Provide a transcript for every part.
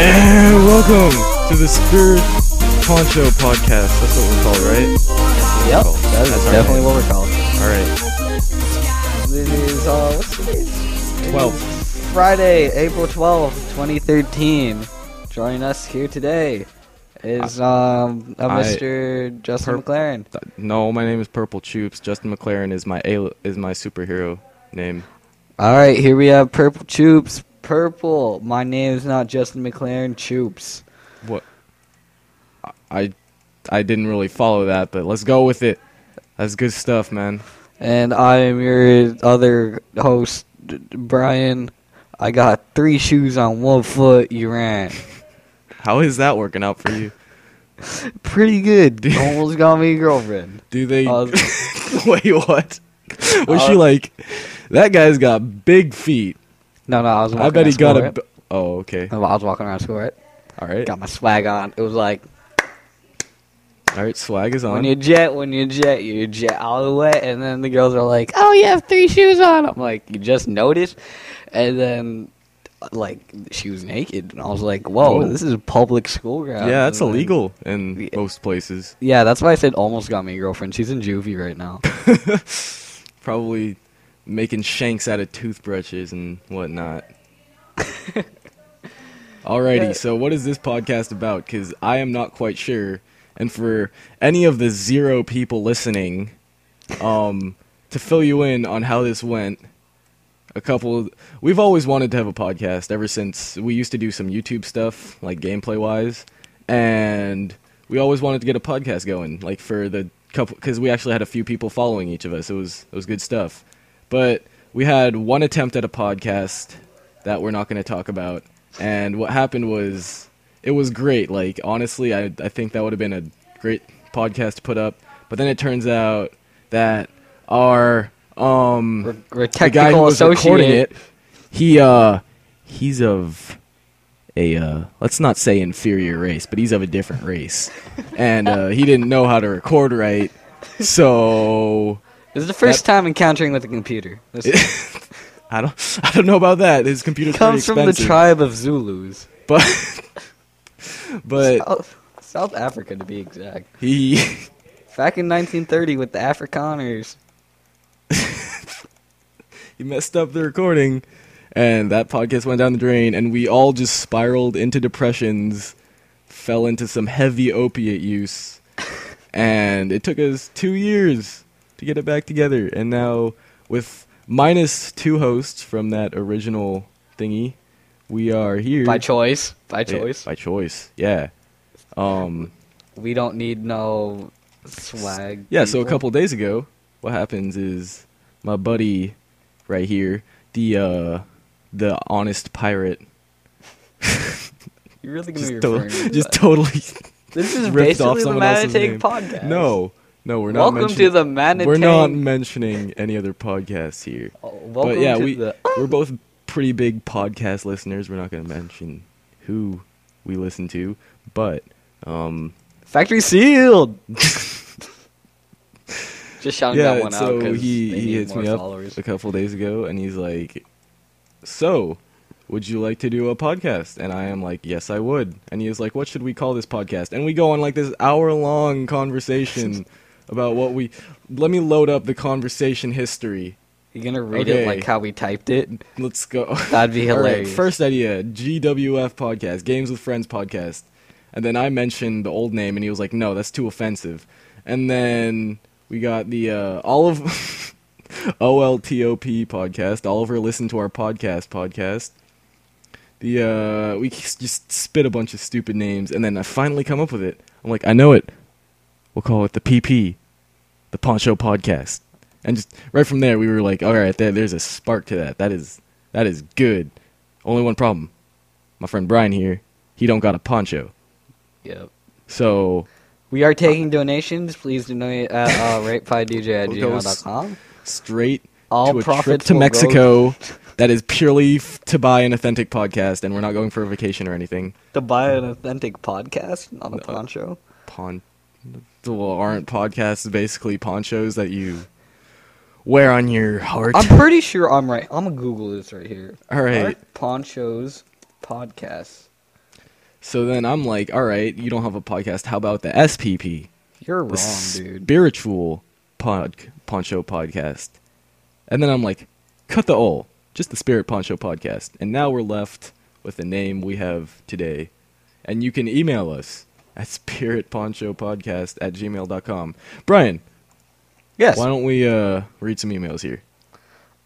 And welcome to the Spirit Poncho Podcast. That's what we're called, right? Yep, Cool. that is That's definitely what we're called. All right. This is uh, what's today's? 12. Friday, April twelfth, 2013. Joining us here today is um a I- Mr. Justin McLaren. Th- No, my name is Purple Choops. Justin McLaren is my a- is my superhero name. All right, here we have Purple Choops. Purple. My name is not Justin McLaren. Choops. What? I I didn't really follow that, but let's go with it. That's good stuff, man. And I am your other host, Brian. I got three shoes on one foot. You ran. How is that working out for you? Pretty good. Almost got me a girlfriend. Do they? Uh, Wait, what? Was she Uh, like? That guy's got big feet. No, no, I was. Walking I bet he got a. Oh, okay. I was walking around school, right? All right. Got my swag on. It was like All right. Swag is on. when you jet, when you jet, you jet all the way, and then the girls are like, "Oh, you have three shoes on." I'm like, "You just noticed?" And then, like, she was naked, and I was like, "Whoa, this is a public school ground." yeah, that's And then- illegal in Yeah. most places. Yeah, that's why I said almost got me a girlfriend. She's in juvie right now. Probably making shanks out of toothbrushes and whatnot. Alrighty, Yeah. so what is this podcast about? Because I am not quite sure. And for any of the zero people listening, um, to fill you in on how this went, a couple. We've always wanted to have a podcast ever since we used to do some YouTube stuff, like gameplay wise, and we always wanted to get a podcast going, like for the couple, because we actually had a few people following each of us. It was it was good stuff, but we had one attempt at a podcast that we're not going to talk about, and what happened was it was great. Like honestly, I I think that would have been a great podcast to put up, but then it turns out that our um We're, we're the guy who technical was recording associate. it, he uh, he's of a uh, let's not say inferior race, but he's of a different race, and uh, he didn't know how to record right, so This is the first time encountering with a computer. I don't I don't know about that. His computer comes from the tribe of Zulus. but but South, South Africa, to be exact. he Back in 1930 with the Afrikaners. he messed up the recording, and that podcast went down the drain, and we all just spiraled into depressions, fell into some heavy opiate use, and it took us two years to get it back together. And now, with minus two hosts from that original thingy, we are here By choice. By Yeah, choice. by choice, yeah. Um, We don't need no swag. Yeah, so a people. couple days ago, what happens is my buddy right here, the uh the honest pirate You're really gonna be just, to- referring to just that. totally This is ripped off basically the someone else's Manatake podcast. No. No, we're not Welcome to the Manatake. We're not mentioning any other podcasts here. Oh, welcome but yeah, to we the we're both pretty big podcast listeners. We're not going to mention who we listen to, but um factory sealed. Just shouting yeah, that one so out because he he hits me up a couple days ago, and he's like, "So, would you like to do a podcast?" And I am like, "Yes, I would." And he is like, "What should we call this podcast?" And we go on like this hour long conversation about what we. Let me load up the conversation history. You gonna read Okay. it like how we typed it? Let's go. That'd be All right, hilarious. first idea: GWF podcast, Games with Friends podcast. And then I mentioned the old name, and he was like, "No, that's too offensive." And then we got the uh, all of OLTOP podcast. Oliver listened to our podcast podcast. The uh, we just spit a bunch of stupid names, and then I finally come up with it. I'm like, I know it. We'll call it the PP, the Poncho Podcast. And just right from there, we were like, all right, there, there's a spark to that. That is that is good. Only one problem. My friend Brian here, he don't got a poncho. Yep. So We are taking donations. Please donate at uh, ratepidj at We'll go gmail.com. straight All to a trip to Mexico that is purely f- to buy an authentic podcast, and we're not going for a vacation or anything. to buy an authentic podcast, not a No. poncho. Pon, well, aren't podcasts basically ponchos that you wear on your heart? I'm pretty sure I'm right. I'm gonna Google this right here. All right. Art Ponchos podcast. So then I'm like, all right, you don't have a podcast. How about the SPP, You're the wrong, dude. spiritual pod poncho podcast? And then I'm like, cut the O, just the Spirit Poncho podcast. And now we're left with the name we have today. And you can email us at spiritponchopodcast at gmail.com. Brian, Yes. why don't we uh, read some emails here?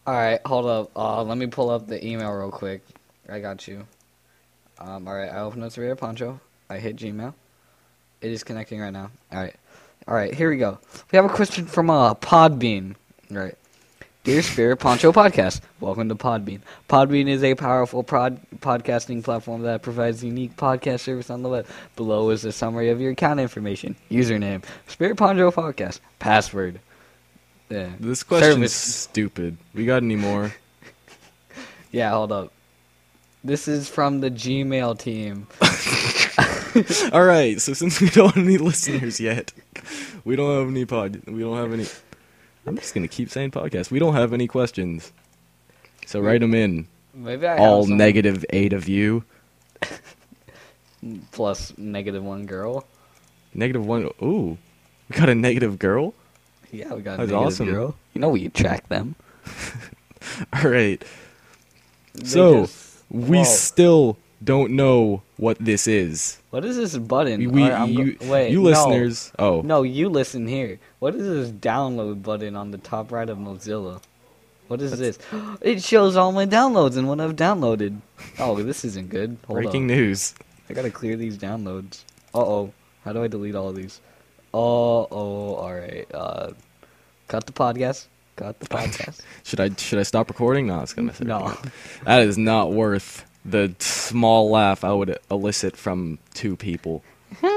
All right, hold up. Uh, let me pull up the email real quick. I got you. Um, all right, I open up Spirit Poncho. I hit Gmail. It is connecting right now. All right, all right. Here we go. We have a question from uh, Podbean. All right. Dear Spirit Poncho Podcast, welcome to Podbean. Podbean is a powerful prod- podcasting platform that provides unique podcast service on the web. Below is a summary of your account information, username, Spirit Poncho Podcast, password. Yeah. This question's Service. stupid. We got any more? Yeah, hold up. This is from the Gmail team. All right, so since we don't have any listeners yet, we don't have any pod. We don't have any. I'm just gonna keep saying podcast. We don't have any questions, so write them in. Maybe I All have some negative eight of you. plus negative one girl. Negative one. Ooh, we got a negative girl. Yeah, we got a That's negative awesome. girl. You know we track them. All right, They So, just- we Whoa. still don't know what this is. what is this button? We, I'm go- wait, you no. listeners. Oh, No, you listen here. What is this download button on the top right of Mozilla? What is this? It shows all my downloads and what I've downloaded. Oh, this isn't good. Hold breaking up. news. I gotta clear these downloads. Uh oh. How do I delete all of these? Oh, oh, alright. Uh, cut the podcast. Cut the podcast. Should I should I stop recording? No, it's gonna mess No. That is not worth the small laugh I would elicit from two people. All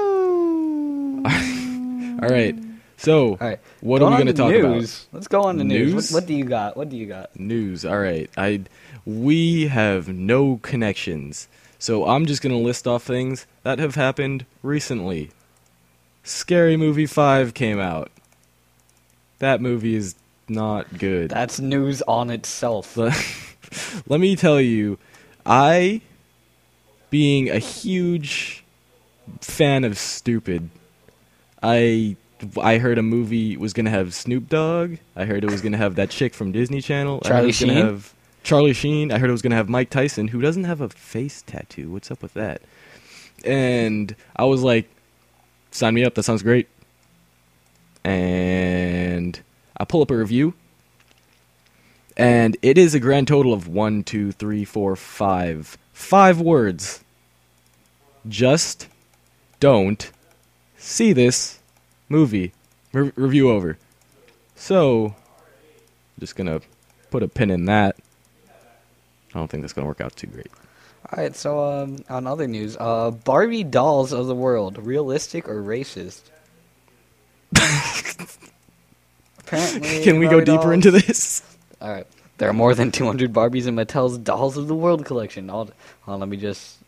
right. So, Alright. what Going are we going to talk news. Let's go on the news. News? What, what do you got? What do you got? News. All right. I we have no connections. So, I'm just going to list off things that have happened recently. Scary Movie 5 came out. That movie is not good. That's news on itself. Let me tell you, I, being a huge fan of stupid, I I heard a movie was gonna have Snoop Dogg. I heard it was gonna have that chick from Disney Channel. I heard it Charlie was gonna Sheen? have Charlie Sheen. I heard it was gonna have Mike Tyson, who doesn't have a face tattoo. What's up with that? And I was like, sign me up. That sounds great. And I pull up a review and it is a grand total of one, two, three, four, five, five words. Just don't see this movie. Re- review over. So, I'm just gonna put a pin in that. I don't think that's gonna work out too great. Alright, so um, on other news, uh, Barbie dolls of the world, realistic or racist? Apparently, Can we go deeper dolls- into this? All right. There are more than 200 Barbies in Mattel's Dolls of the World collection. Uh, let me just.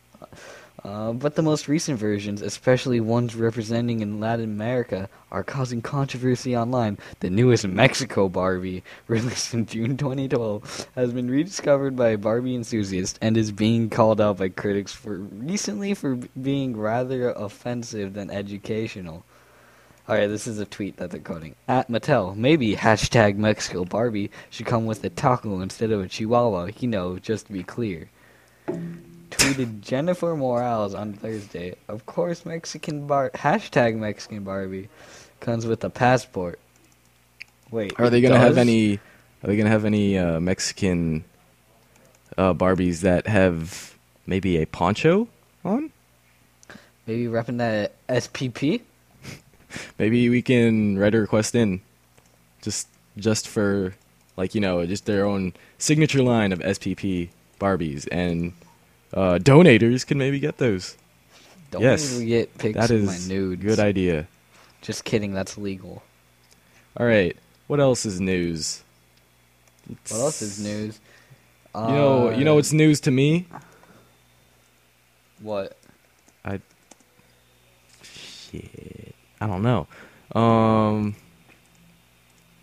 Uh, but the most recent versions, especially ones representing in Latin America, are causing controversy online. The newest Mexico Barbie, released in June 2012, has been rediscovered by Barbie enthusiasts and is being called out by critics for recently for being rather offensive than educational. Alright, this is a tweet that they're quoting. At Mattel, maybe hashtag Mexico Barbie should come with a taco instead of a chihuahua, you know, just to be clear. Tweeted Jennifer Morales on Thursday. Of course, Mexican Bar hashtag Mexican Barbie comes with a passport. Wait, Are they gonna have any? Are they gonna have any uh, Mexican uh, Barbies that have maybe a poncho on? Maybe repping that SPP? Maybe we can write a request in, just just for like you know just their own signature line of SPP Barbies, and uh, donators can maybe get those. Don't Yes, get pics That of my nudes. good idea. Just kidding, that's legal. All right, what else is news? What else is news? You know, you know Uh, what's news to me? what? I. Shit, I don't know. Um,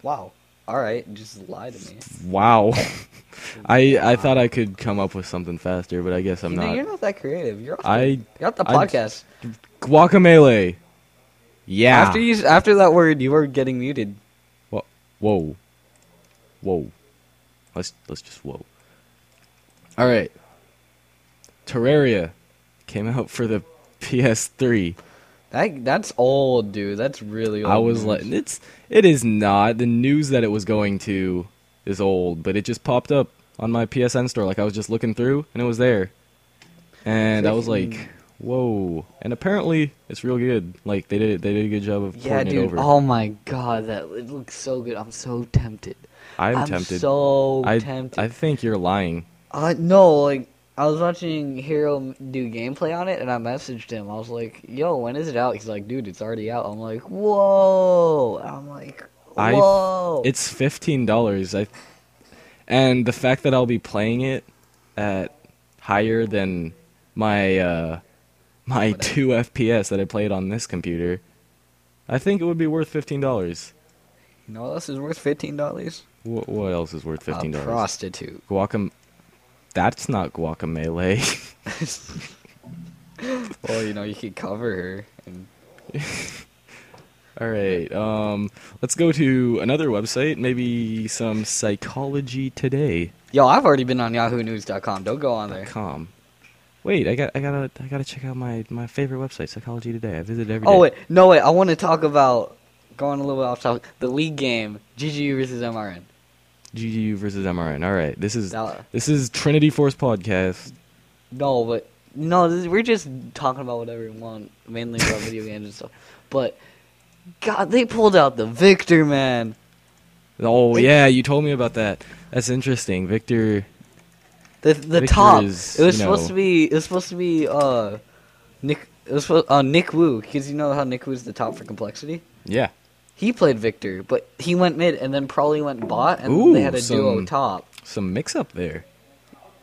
Wow. All right, just lie to me. wow. I I thought I could come up with something faster, but I guess I'm you know, not. you're not that creative. You're off I you're off the I'm- podcast. guacamole. Yeah. After you after that word, you were getting muted. Whoa. Whoa. Let's let's just whoa. All right. Terraria came out for the PS3. That that's old, dude. That's really old. I was news. like, it's it is not the news that it was going to is old, but it just popped up on my PSN store. Like I was just looking through, and it was there, and I was like, whoa! And apparently, it's real good. Like they did they did a good job of yeah, it dude. over. Oh my god, that it looks so good. I'm so tempted. I'm, tempted. So I tempted. I think you're lying. Uh, no, like I was watching Hero do gameplay on it, and I messaged him. I was like, "Yo, when is it out?" He's like, "Dude, it's already out." I'm like, "Whoa!" I'm like, I- "Whoa!" It's fifteen dollars. I and the fact that I'll be playing it at higher than my uh, my Whatever. two FPS that I played on this computer, I think it would be worth fifteen dollars. you know what else is worth fifteen dollars? What, what else is worth fifteen A dollars? prostitute. Guacam. That's not guacamole. well, you know, you could cover her. And All right. Um, let's go to another website. Maybe some psychology today. Yo, I've already been on YahooNews.com. Don't go on there. Com. Wait, I got, I gotta, I gotta check out my, my favorite website, Psychology Today. I visit every day. Oh wait, no wait. I want to talk about going a little bit off topic. The league game, GGU versus MRN. GGU versus MRN. All right, this is this is Trinity Force podcast. No, but no, this, we're just talking about whatever we want, mainly about video games and stuff. But God, they pulled out the Viktor man. Oh yeah, you told me about that. That's interesting, Viktor. The the Viktor top. is, it was you supposed know- to be. It was supposed to be uh, Nick. It was supposed, uh Nick Wu because you know how Nick Wu's the top for complexity. Yeah. He played Viktor, but he went mid and then probably went bot, and Ooh, they had a duo top. Some mix up there.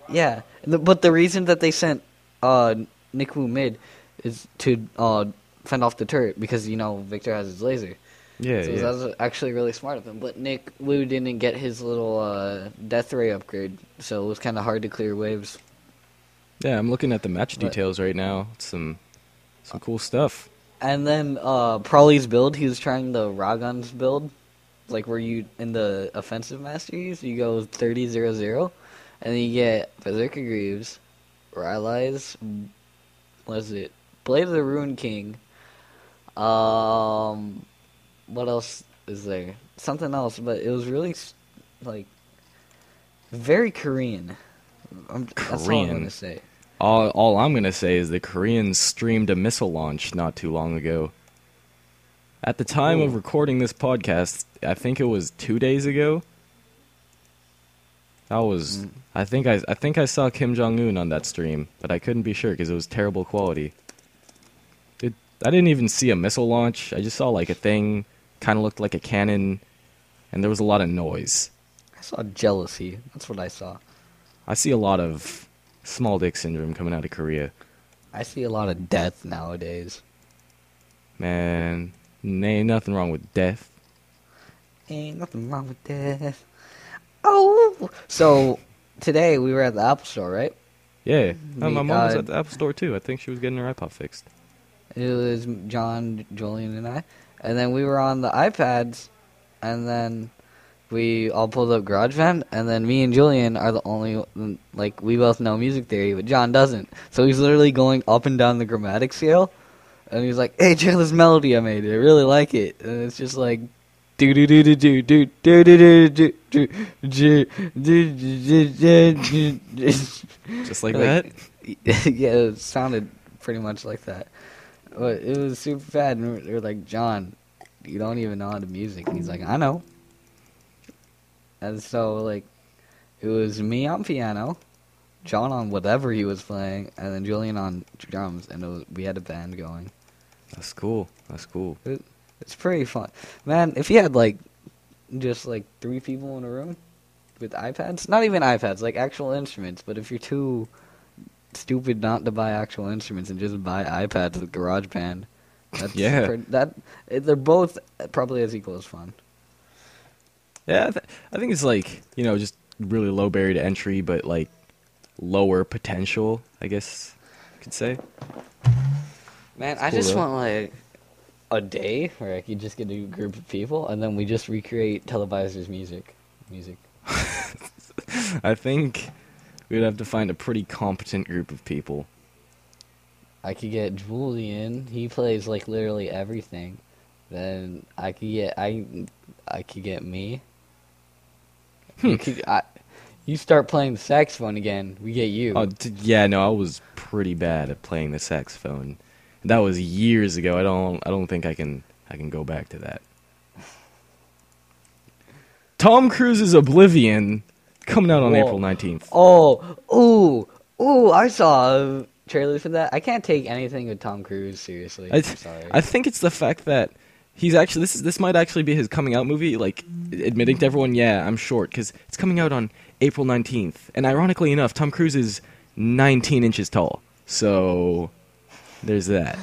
Yeah, but the reason that they sent uh, Nick Wu mid is to uh, fend off the turret because you know Viktor has his laser. Yeah, so yeah. that was actually really smart of him. But Nick Wu didn't get his little uh, death ray upgrade, so it was kind of hard to clear waves. Yeah, I'm looking at the match But- details right now. Some some cool stuff. And then uh, Prawley's build, he was trying the Ragon's build, like where you in the offensive masteries you go 30-0-0, and then you get Berserker Greaves, Rylai's, what is it? Blade of the Ruined King. Um, what else is there? Something else, but it was really like very Korean. I'm, That's all I'm Korean. gonna say. All all I'm gonna say is the Koreans streamed a missile launch not too long ago. At the time of recording this podcast, I think it was two days ago. That was Mm. I think I I think I saw Kim Jong Un on that stream, but I couldn't be sure because it was terrible quality. It, I didn't even see a missile launch. I just saw like a thing, kind of looked like a cannon, and there was a lot of noise. I saw jealousy. That's what I saw. I see a lot of small dick syndrome coming out of Korea. I see a lot of death nowadays. Man, ain't nothing wrong with death. Ain't nothing wrong with death. Oh, so today we were at the Apple Store, right? Yeah, No, my We mom was at the Apple Store too. I think she was getting her iPod fixed. It was John, Julian, and I, and then we were on the iPads, and then we all pulled up GarageBand, and then me and Julian are the only like we both know music theory, but John doesn't. So he's literally going up and down the chromatic scale, and he's like, "Hey, check this melody I made. I really like it." And it's just like. Do do do do do do do do do do do do do Just like that. yeah, it sounded pretty much like that. But it was super bad. And we were like, John, you don't even know how to music. And he's like, I know. And so, like, it was me on piano, John on whatever he was playing, and then Julian on drums. And it was, we had a band going. That's cool. That's cool. It's pretty fun. Man, if you had, like, just, like, three people in a room with iPads, not even iPads, like actual instruments, but if you're too stupid not to buy actual instruments and just buy iPads with GarageBand, that's Yeah. pretty- that they're both probably as equal as fun. Yeah, I, th- I think it's like you know just really low barrier to entry, but like lower potential, I guess you could say. Man, I just though. want like a day where I could just get a group of people and then we just recreate televisors music. Music. I think we'd have to find a pretty competent group of people. I could get Julian. He plays like literally everything. Then I could get I I could get me. Hmm. You could I, you start playing the saxophone again. We get you. Oh, d- yeah, no, I was pretty bad at playing the saxophone. That was years ago. I don't I don't think I can I can go back to that. Tom Cruise's Oblivion coming out on Whoa. April 19th. Oh, ooh, ooh! I saw a trailer for that. I can't take anything with Tom Cruise seriously. I, I'm sorry. I think it's the fact that he's actually this is this might actually be his coming out movie like admitting to everyone yeah i'm short because it's coming out on april 19th and ironically enough tom cruise is 19 inches tall. So there's that.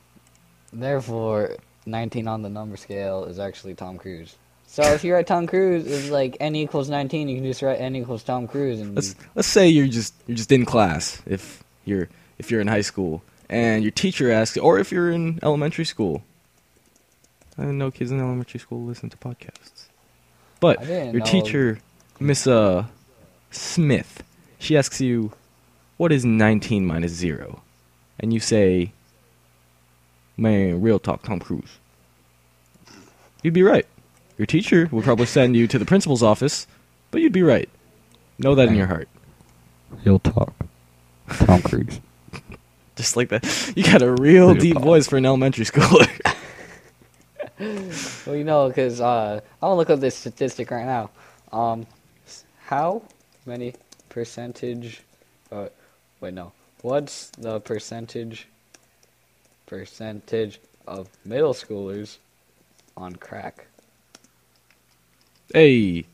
Therefore, 19 on the number scale is actually Tom Cruise. So if you write Tom Cruise is like n equals 19, you can just write n equals Tom Cruise and let's let's say you're just you're just in class if you're if you're in high school and your teacher asks or if you're in elementary school i know kids in elementary school listen to podcasts but your know- teacher miss uh smith she asks you what is 19 minus 0 and you say man real talk tom cruise you'd be right your teacher would probably send you to the principal's office but you'd be right know that in your heart He'll talk. Tom Cruise. Just like that. You got a real Real deep talk. voice for an elementary schooler. well, you know, because uh, I want to look up this statistic right now. Um, how many percentage? Uh, wait, no. What's the percentage? Percentage of middle schoolers on crack? hey,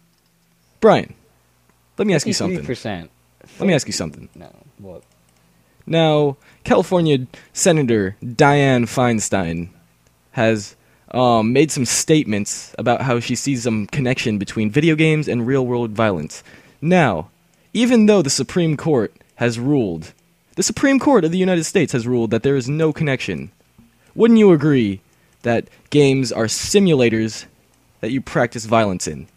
Brian, let me ask you something. Percent. Let me ask you something. No. What? Now, California Senator Dianne Feinstein has um, made some statements about how she sees some connection between video games and real world violence. Now, even though the Supreme Court has ruled, the Supreme Court of the United States has ruled that there is no connection, wouldn't you agree that games are simulators that you practice violence in?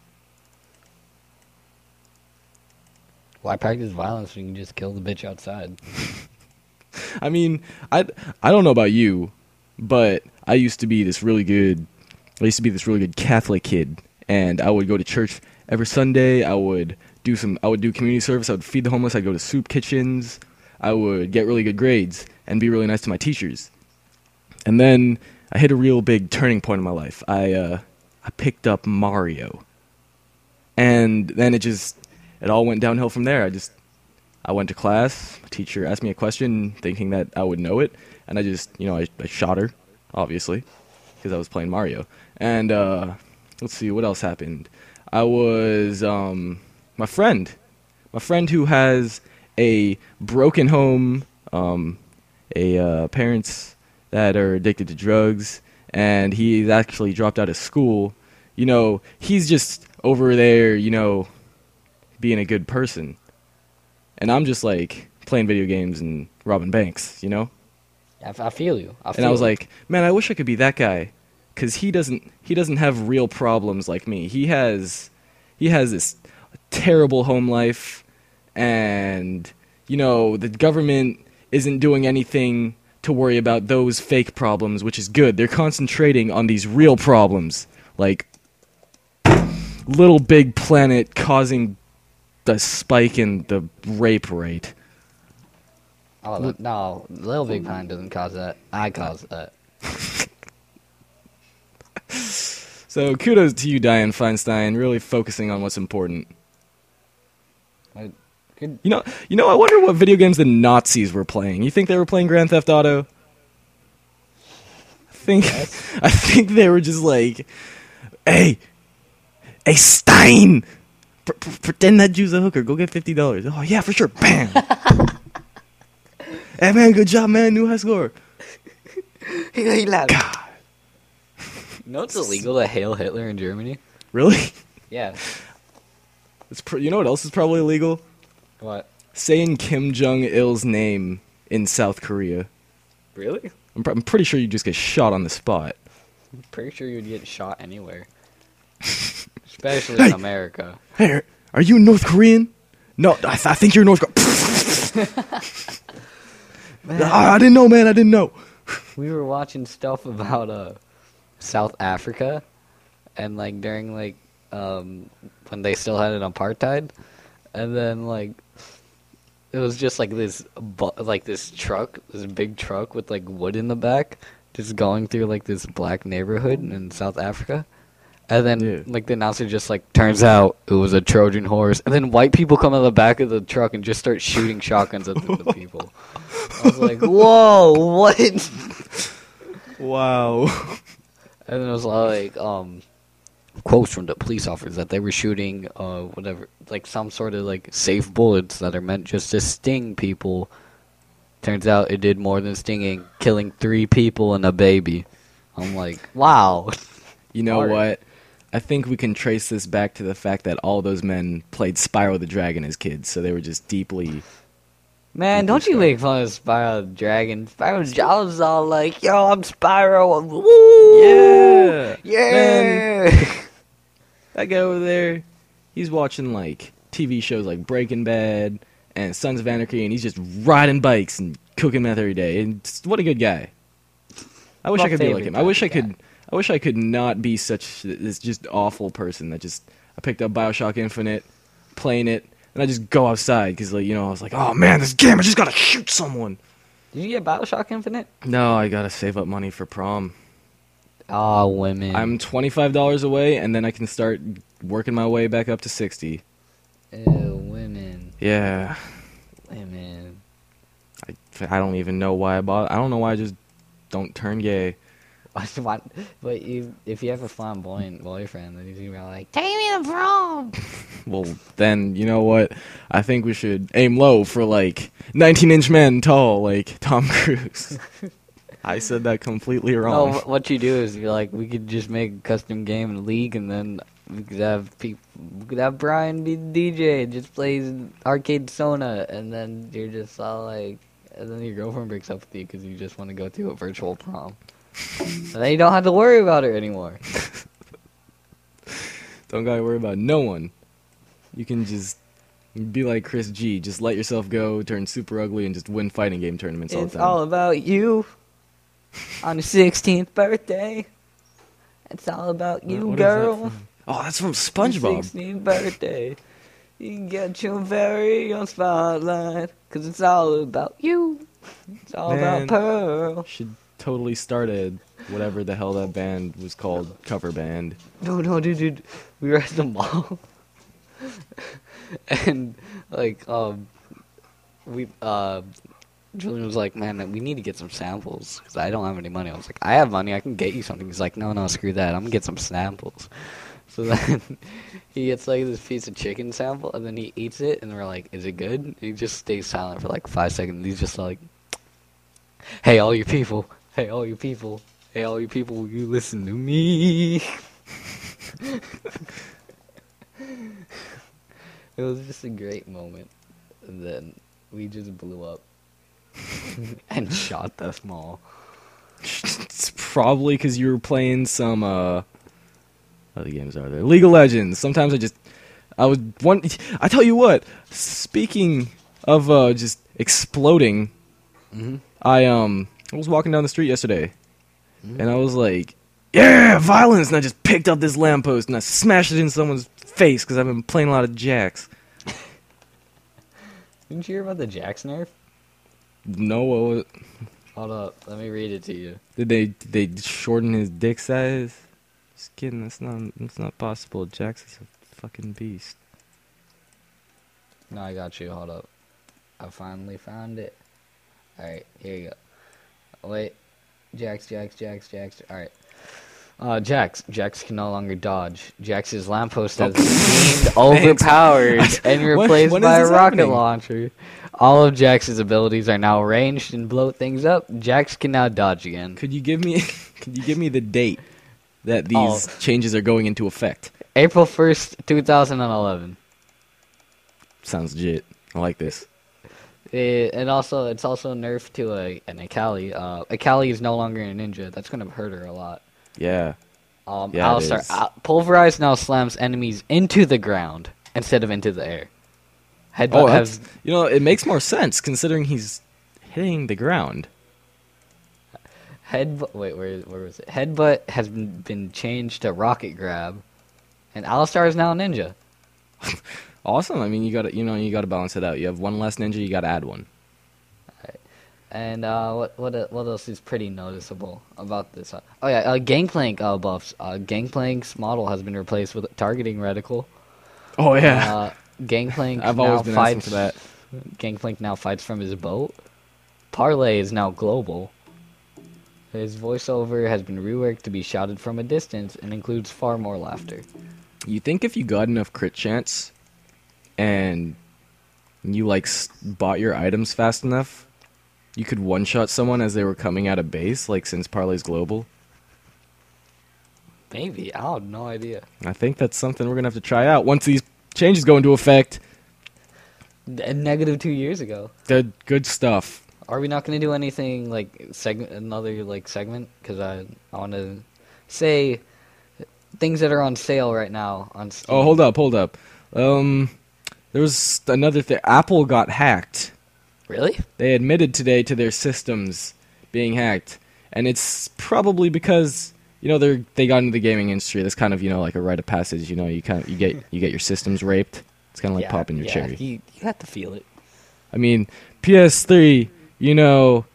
Why practice violence when you can just kill the bitch outside? I mean, I I don't know about you, but I used to be this really good. I used to be this really good Catholic kid, and I would go to church every Sunday. I would do some. I would do community service. I would feed the homeless. I'd go to soup kitchens. I would get really good grades and be really nice to my teachers. And then I hit a real big turning point in my life. I uh, I picked up Mario, and then it just it all went downhill from there. I just I went to class. My teacher asked me a question, thinking that I would know it, and I just, you know, I, I shot her, obviously, because I was playing Mario. And uh, let's see, what else happened? I was um, my friend, my friend who has a broken home, um, a uh, parents that are addicted to drugs, and he's actually dropped out of school. You know, he's just over there, you know, being a good person and I'm just like playing video games and robbing banks, you know. I, feel you. I feel And I was you. like, man, I wish I could be that guy, because he doesn't he doesn't have real problems like me. He has he has this terrible home life, and you know the government isn't doing anything to worry about those fake problems, which is good. They're concentrating on these real problems, like Little Big Planet causing the spike in the rape rate. Oh, look, no, Little Big Pine doesn't cause that. I cause that. So kudos to you, Dianne Feinstein, really focusing on what's important. I, good. You know, you know. I wonder what video games the Nazis were playing. You think they were playing Grand Theft Auto? I think, I think they were just like, "Hey, hey, Stein, pr- pr- pretend that Jew's a hooker. Go get fifty dollars." Oh yeah, for sure. Bam. hey man, good job, man. New high score. He, he laughed. God, You know it's illegal to hail Hitler in Germany? really? Yeah. It's pr- you know what else is probably illegal? What? Saying Kim Jong Il's name in South Korea. Really? I'm, pr- I'm pretty sure you just get shot on the spot. I'm pretty sure you'd get shot anywhere. Especially Hey! in America. Hey, are- are you North Korean? No, I, th- I think you're North Korean. I, I didn't know, man. I didn't know. We were watching stuff about uh South Africa and like during like um when they still had an apartheid and then like it was just like this bu- like this truck, this big truck with like wood in the back just going through like this black neighborhood in South Africa. And then like the announcer just like turns out it was a Trojan horse and then white people come out of the back of the truck and just start shooting shotguns at the, people. I was like, "Whoa, what?" Wow. And then it was like um quotes from the police officers that they were shooting uh whatever like some sort of like safe bullets that are meant just to sting people. Turns out it did more than stinging, killing three people and a baby. I'm like, wow. You know Hard. what? I think we can trace this back to the fact that all those men played Spyro the Dragon as kids, so they were just deeply. Man, don't you make fun of Spyro the Dragon. Spyro was all like, yo, I'm Spyro. Woo! Yeah! Yeah! That guy over there, he's watching like TV shows like Breaking Bad and Sons of Anarchy, and he's just riding bikes and cooking meth every day. And what a good guy! I wish My I could be like him. I wish I could. I wish I could not be such this just awful person that just. I picked up Bioshock Infinite, playing it, and I just go outside because like you know I was like, oh man, this game, I just gotta shoot someone. Did you get Bioshock Infinite? No, I gotta save up money for prom. Oh, women. I'm twenty five dollars away, and then I can start working my way back up to sixty. Ew, women. Yeah. Women. I, I don't even know why I bought. I don't know why I just don't turn gay. But you, if you have a flamboyant boyfriend, then he's gonna be like, "Take me to prom." Well, then you know what? I think we should aim low for like 19 inch men tall, like Tom Cruise. I said that completely wrong. wh- what you do is you're like, we could just make a custom game in the league, and then we could have people, we could have Brian be the DJ, and just plays arcade Sona, and then you're just all like, and then your girlfriend breaks up with you because you just want to go to a virtual prom. And then you don't have to worry about her anymore. Don't gotta worry about no one. You can just be like Chris G. Just let yourself go, turn super ugly, and just win fighting game tournaments all It's the time. all about you on your 16th birthday. It's all about you, What is that girl. from? Oh, that's from SpongeBob. 16th birthday. You can get your very own spotlight. Cause it's all about you. It's all Man. about Pearl. Should totally started whatever the hell that band was called cover band. No, no, dude, dude. We were at the mall. and, like, um, we, uh, Julian was like, man, we need to get some samples because I don't have any money. I was like, I have money. I can get you something. He's like, no, no, screw that. I'm to get some samples. So then he gets like this piece of chicken sample and then he eats it and we're like, is it good? And he just stays silent for like five seconds. He's just like, hey, all you people. Hey, all you people. Hey, all you people, you listen to me. it was just a great moment. And then we just blew up and shot the mall. It's probably because you were playing some uh other games are there? League of Legends. Sometimes I just I was one I tell you what, speaking of uh just exploding, Mm-hmm. I um I was walking down the street yesterday Mm-hmm. and I was like, "Yeah, violence." And I just picked up this lamppost and I smashed it in someone's face cuz I've been playing a lot of Jax. Didn't you hear about the Jax nerf? No, what was, Hold up, let me read it to you. did they did they shorten his dick size? Just kidding. That's not that's not possible. Jax is a fucking beast. No, I got you. Hold up. I finally found it. Alright, here you go. Wait. Jax, Jax, Jax, Jax. Alright. Uh, Jax. Jax can no longer dodge. Jax's lamppost has been overpowered and replaced when is by a rocket happening? launcher. All of Jax's abilities are now ranged and blow things up. Jax can now dodge again. Could you give me could you give me the date that these Oh. changes are going into effect? April 1st, 2011. sounds legit. I like this. It, and also, it's also nerfed to a an Akali. Uh, Akali is no longer a ninja. That's gonna hurt her a lot. Yeah. Um, Yeah, Alistar, uh, Pulverize now slams enemies into the ground instead of into the air. Headbutt Oh, has, you know, it makes more sense considering he's hitting the ground. headbutt. Wait, where where was it? Headbutt has been, been changed to Rocket Grab, and Alistar is now a ninja. Awesome. I mean, you got to, you know, you got to balance it out. You have one less ninja, you got to add one. All right. And uh, what what e- what else is pretty noticeable about this? Uh, oh yeah, uh, Gangplank uh, buffs. Uh, Gangplank's model has been replaced with a targeting reticle. Oh yeah. Uh, Gangplank I've now always been fights. for that. Gangplank now fights from his boat. Parley is now global. His voiceover has been reworked to be shouted from a distance and includes far more laughter. You think if you got enough crit chance and you like bought your items fast enough, you could one shot someone as they were coming out of base, like since Parley's global? Maybe I have no idea. I think that's something we're gonna have to try out once these changes go into effect. A negative two years ago. Good, good stuff. Are we not going to do anything like segment another like segment? Because I I want to say things that are on sale right now on Steam. Oh, hold up, hold up. Um, there was another thing. Apple got hacked. Really? They admitted today to their systems being hacked, and it's probably because you know they they got into the gaming industry. That's kind of you know like a rite of passage. You know, you kind of you get you get your systems raped. It's kind of like yeah, popping your yeah, cherry. You, you have to feel it. I mean, PS3. You know,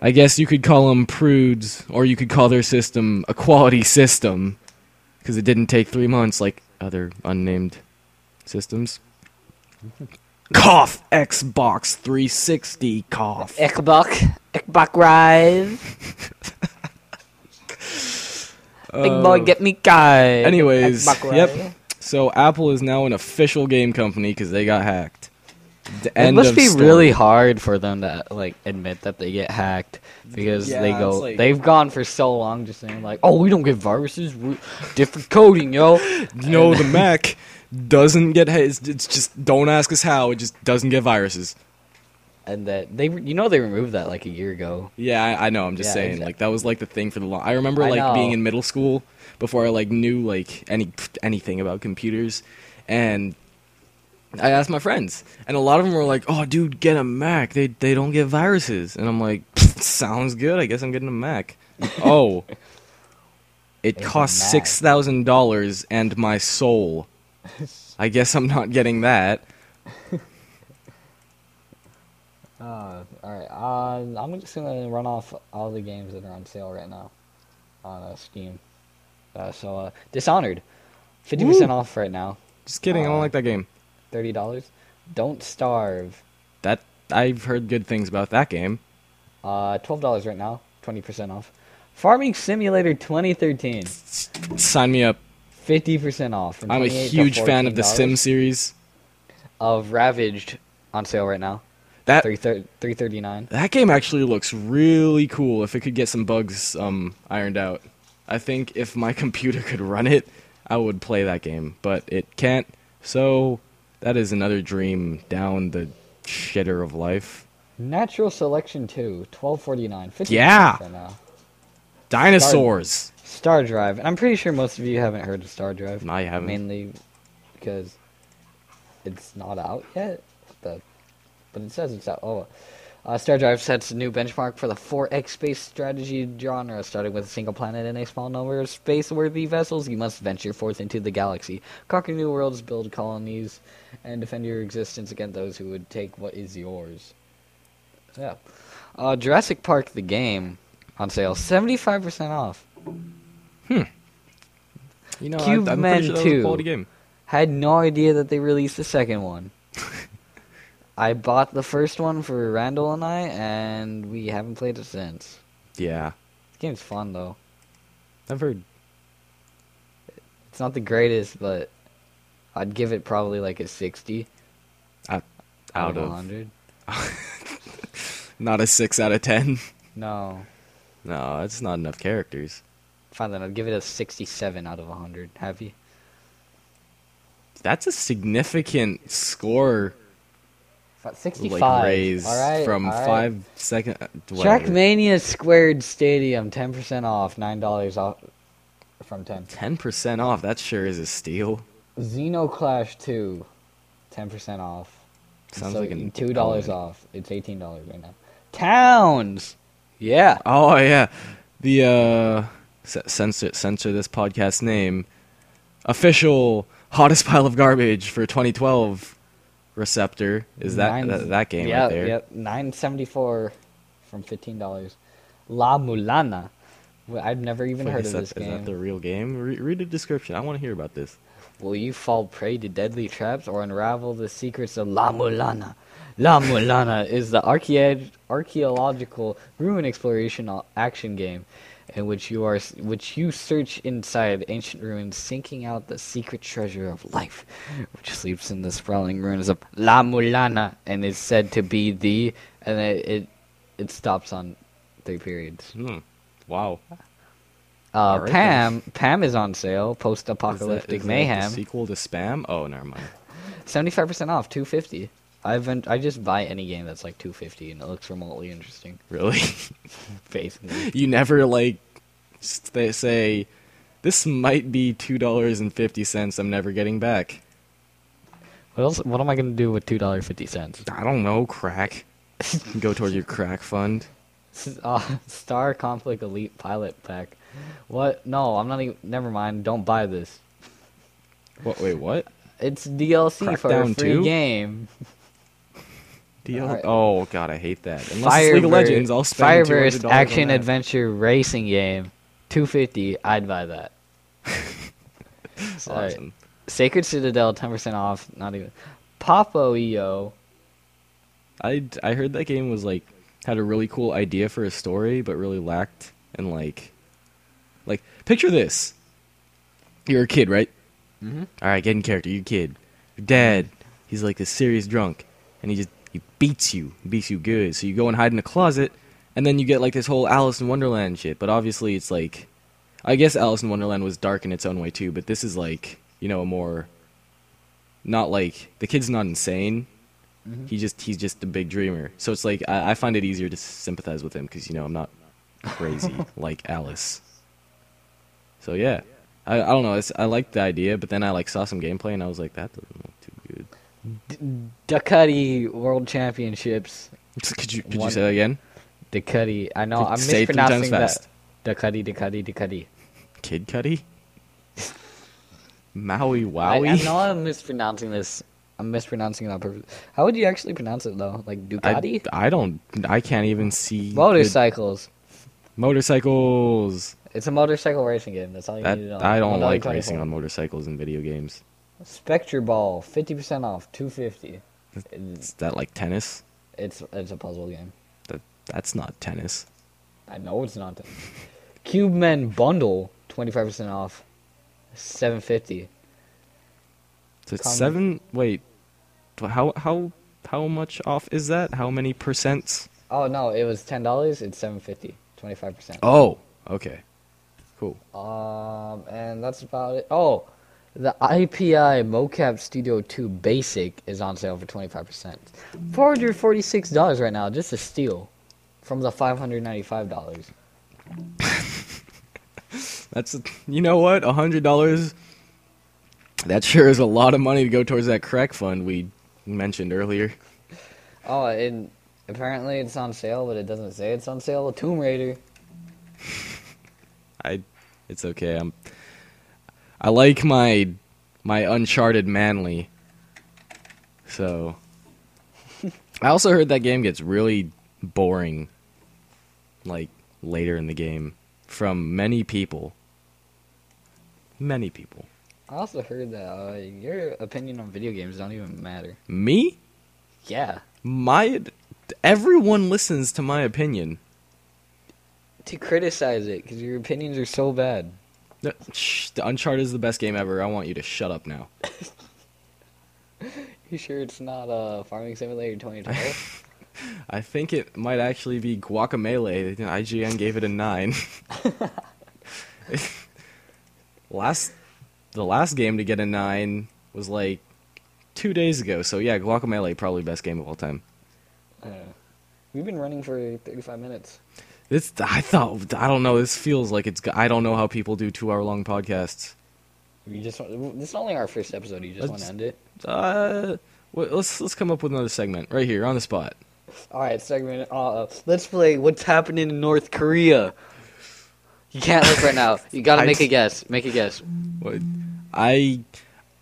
I guess you could call them prudes, or you could call their system a quality system, because it didn't take three months like other unnamed systems. Cough. Xbox 360. Cough. Ekbok, Ekbok Rise. Big boy, get me guy. anyways, yep. So Apple is now an official game company because they got hacked. The It must be story. really hard for them to like admit that they get hacked because they go. like- They've gone for so long just saying like, "Oh, we don't get viruses. different coding, yo." You know, the Mac doesn't get. It's, it's just don't ask us how. It just doesn't get viruses. and that they, you know, they removed that like a year ago. Yeah, I, I know. I'm just Yeah, saying, exact- like that was like the thing for the long. I remember I like being in middle school before I like knew like any anything about computers, and I asked my friends, and a lot of them were like, "Oh, dude, get a Mac. They they don't get viruses." And I'm like, "Sounds good. I guess I'm getting a Mac." oh, it It's costs six thousand dollars and my soul. I guess I'm not getting that. Uh, all right. Uh, I'm just gonna run off all the games that are on sale right now on uh, Steam. Uh, so, uh, Dishonored, fifty percent Woo. off right now, Just kidding. I don't Uh, like that game. thirty dollars. Don't Starve, That I've heard good things about that game. uh, twelve dollars right now, twenty percent off. Farming Simulator 2013, Sign me up. Fifty percent off. I'm a huge fan of the Sim series. Of Ravaged on sale right now, That three thirty nine. that game actually looks really cool. If it could get some bugs um, ironed out, I think if my computer could run it, I would play that game. But it can't. So that is another dream down the shitter of life. Natural Selection 2, 1249, 50 Yeah. Dinosaurs. Star Drive. And I'm pretty sure most of you haven't heard of Star Drive. I haven't. Mainly because it's not out yet. The, but it says it's out. Oh, uh, Star Drive sets a new benchmark for the 4X space strategy genre. Starting with a single planet and a small number of space-worthy vessels, you must venture forth into the galaxy, conquer new worlds, build colonies, and defend your existence against those who would take what is yours. Yeah. Uh, Jurassic Park the game on sale, 75% off. Hmm. You know, Cube I, pretty sure that was a 2. quality game. Had no idea that they released the second one. I bought the first one for Randall and I, and we haven't played it since. Yeah, The game's fun though. I've heard. It's not the greatest, but I'd give it probably like a sixty Out out of of hundred. not a six out of ten. No, No, it's not enough characters. Fine then. I'd give it a sixty-seven out of hundred. Have you? That's a significant score F- 65. like raise all right, from all right. five second. whatever. Trackmania Squared Stadium, 10% off, $9 off from 10. Ten percent off. That sure is a steal. Xenoclash 2, 10% off. Sounds so like an $2 off. It's $18 right now. Towns! Yeah. Oh yeah, the uh, censor censor this podcast name. Official hottest pile of garbage for 2012 receptor is that Nine- that, that game yeah, right there. Yep, 974 from $15. La Mulana. I've never even Wait, heard of that, this game. is that the real game? Re- read the description. I want to hear about this. Will you fall prey to deadly traps or unravel the secrets of La Mulana? La Mulana is the archae- archaeological ruin exploration action game in which you are which you search inside ancient ruins seeking out the secret treasure of life which sleeps in the sprawling ruins of La Mulana and is said to be the and it it, it stops on three periods. Hmm. Wow. Uh, right, Pam Pam is on sale. Post-apocalyptic is that the mayhem. sequel to Spam? Oh, never mind. Seventy-five percent off, two fifty. I've I just buy any game that's like two fifty and it looks remotely interesting. Really? Basically, you never like st- say this might be two dollars and fifty cents. I'm never getting back. what else? What am I gonna do with two dollar fifty cents? I don't know. Crack. Go towards your crack fund. Uh, Star Conflict Elite Pilot Pack. What? No, I'm not even. Never mind. Don't buy this. What? Wait, what? It's DLC for a Crackdown free 2? game. DL- Alright. Oh god, I hate that. Unless it's League of Legends, I'll spend Fireburst $200 action adventure racing game, two fifty. I'd buy that. Awesome. Sacred Citadel, ten percent off. Not even. Papo & Yo. I I heard that game was like had a really cool idea for a story, but really lacked in like like picture this. You're a kid, right? Mm-hmm. All right, get in character. You're a kid. Your dad, he's like this serious drunk, and he just he beats you, beats you good. So you go and hide in a closet, and then you get like this whole Alice in Wonderland shit. But obviously, it's like, I guess Alice in Wonderland was dark in its own way too. But this is like, you know, a more not like the kid's not insane. Mhm. He just he's just a big dreamer. So it's like I, I find it easier to sympathize with him because you know I'm not crazy like Alice. So yeah, I, I don't know. It's, I like the idea, but then I like saw some gameplay and I was like, that doesn't look. Ducati World Championships. Could you could you say that again? Ducati. I know I'm Say mispronouncing that. Ducati, Ducati, Ducati. Kid Cudi. Maui Wowie. I know I'm mispronouncing this. I'm mispronouncing it on purpose. How would you actually pronounce it though? Like Ducati? I, I don't. I can't even see the- Motorcycles. motorcycles. It's a motorcycle racing game. That's all you That need to know. I don't $1.24. like racing on motorcycles in video games. Spectraball, fifty percent off, two fifty. Is that like tennis? it's it's a puzzle game. That that's not tennis. I know it's not. Cubemen bundle, twenty five percent off, seven fifty. So it's Come- seven. Wait, how how how much off is that? How many percents? Oh no, it was ten dollars. It's seven fifty. Twenty five percent. Oh, okay, cool. Um, and that's about it. Oh, the IPI mocap Studio 2 Basic is on sale for 25%. $446 right now, just a steal from the $595. That's you know what, a hundred dollars. That sure is a lot of money to go towards that crack fund we mentioned earlier. Oh, and apparently it's on sale, but it doesn't say it's on sale. Tomb Raider. I, it's okay. I'm. I like my my Uncharted manly. So. I also heard that game gets really boring. Like later in the game, from many people. Many people. I also heard that uh, your opinion on video games don't even matter. Me? Yeah. My everyone listens to my opinion. To criticize it, because your opinions are so bad. Shh, the Uncharted is the best game ever. I want you to shut up now. You sure it's not uh, Farming Simulator 2012? I think it might actually be Guacamelee. IGN gave it a nine. last, the last game to get a nine was like two days ago. So yeah, Guacamelee probably best game of all time. Uh, we've been running for 35 minutes. It's I thought I don't know. This feels like it's. I don't know how people do two hour long podcasts. We just this is only our first episode. You just want Let's- to end it? Uh, let's let's come up with another segment right here on the spot. All right, segment. Uh, let's play. What's happening in North Korea? You can't look right now. You gotta make a guess. Make a guess. What- I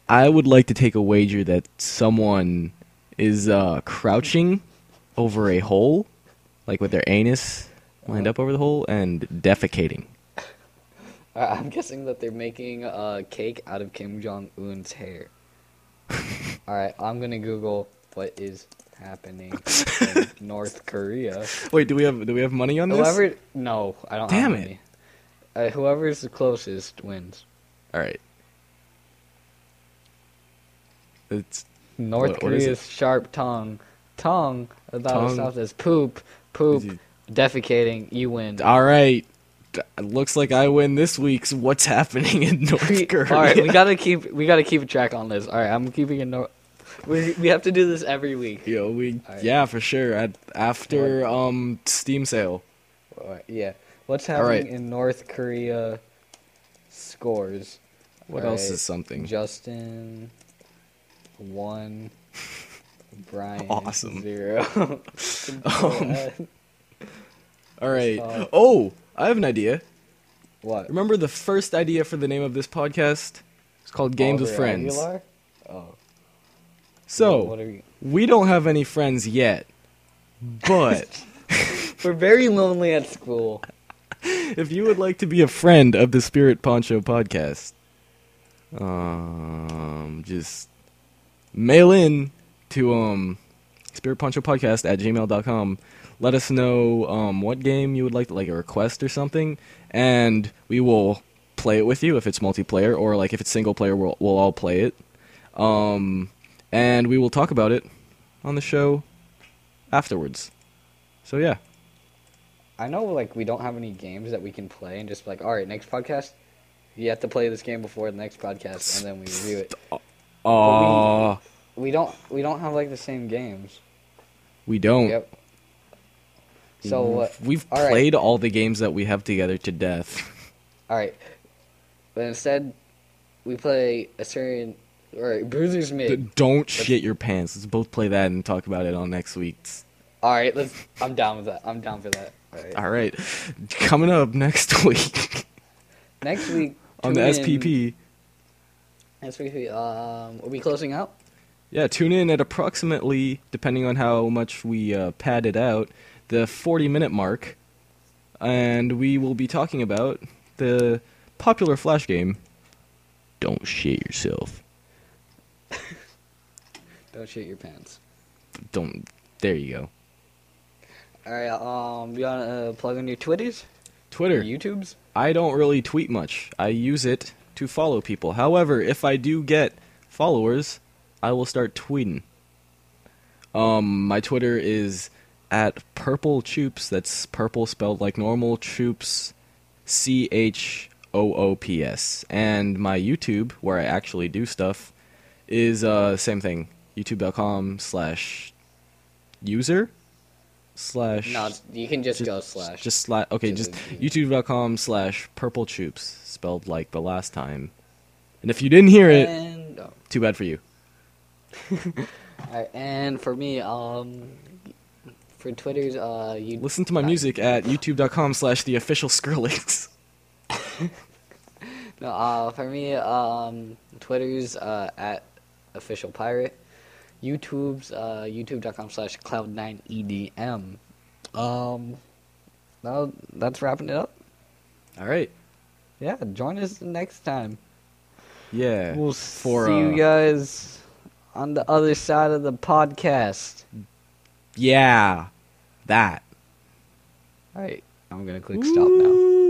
I would like to take a wager that someone is uh, crouching over a hole, like with their anus lined up over the hole, and defecating. I'm guessing that they're making a cake out of Kim Jong Un's hair. All right, I'm gonna Google what is happening in North Korea. Wait, do we have do we have money on this? Whoever, no, I don't. Damn have it. Uh, whoever's the closest wins. All right. It's North What- what Korea's sharp tongue, tongue about Tongue. itself as poop, poop, it- defecating. You win. all right. Looks like I win this week's. What's happening in North We- Korea? all right, we gotta keep we gotta keep a track on this. All right, I'm keeping a note. We we have to do this every week. Yo, we right. yeah for sure. At, after um Steam sale. All right, yeah. What's happening right. in North Korea? Scores. What else is something? Justin one. Brian Awesome. zero. Um, All right. uh, Oh, I have an idea. what? Remember the first idea for the name of this podcast? It's called Games with Friends. Aguilar? Oh. So we? we don't have any friends yet, but We're very lonely at school. if you would like to be a friend of the Spirit Poncho podcast, um, just mail in to um Spirit Poncho podcast at gmail.com. Let us know um what game you would like, to, like a request or something, and we will play it with you if it's multiplayer or like if it's single player, we'll we'll all play it. Um, and we will talk about it on the show afterwards. So yeah. I know, like, we don't have any games that we can play and just like, all right, next podcast, you have to play this game before the next podcast, and then we review it. Aw, We don't, we don't have like the same games. we don't. Yep. So, uh, We've all right. played all the games that we have together to death. all right, but instead, we play a certain, or Bruiser's mid. don't shit your pants. Let's both play that and talk about it on next week's. All right, let's. I'm down with that. I'm down for that. All right. All right, coming up next week Next week on the tune in- SPP. SPP. Um, are we closing out? Yeah, tune in at approximately, depending on how much we uh, pad it out, the 40 minute mark, and we will be talking about the popular Flash game. Don't shit yourself. Don't shit your pants. Don't. There you go. All right. Um, you wanna uh, plug in your Twitters, Twitter. YouTubes? I don't really tweet much. I use it to follow people. However, if I do get followers, I will start tweeting. Um, my Twitter is at purple choops. That's purple spelled like normal. Choops, C H O O P S. And my YouTube, where I actually do stuff, is uh same thing. YouTube.com slash user slash No, you can just, just, go slash. Just sla- okay, Just just youtube.com slash purple choops, spelled like the last time. And if you didn't hear it, and oh. too bad for you. All right, and for me, um, for Twitter's, uh, you Listen to my music at youtube.com slash the official Skrillex. No, uh, for me, um, Twitter's uh, at official pirate, YouTube's uh, youtube.com slash cloud9edm. Um, now that's wrapping it up. All right. Yeah, join us next time. Yeah. We'll for, see uh, you guys on the other side of the podcast. Yeah. That. All right, I'm gonna click stop now.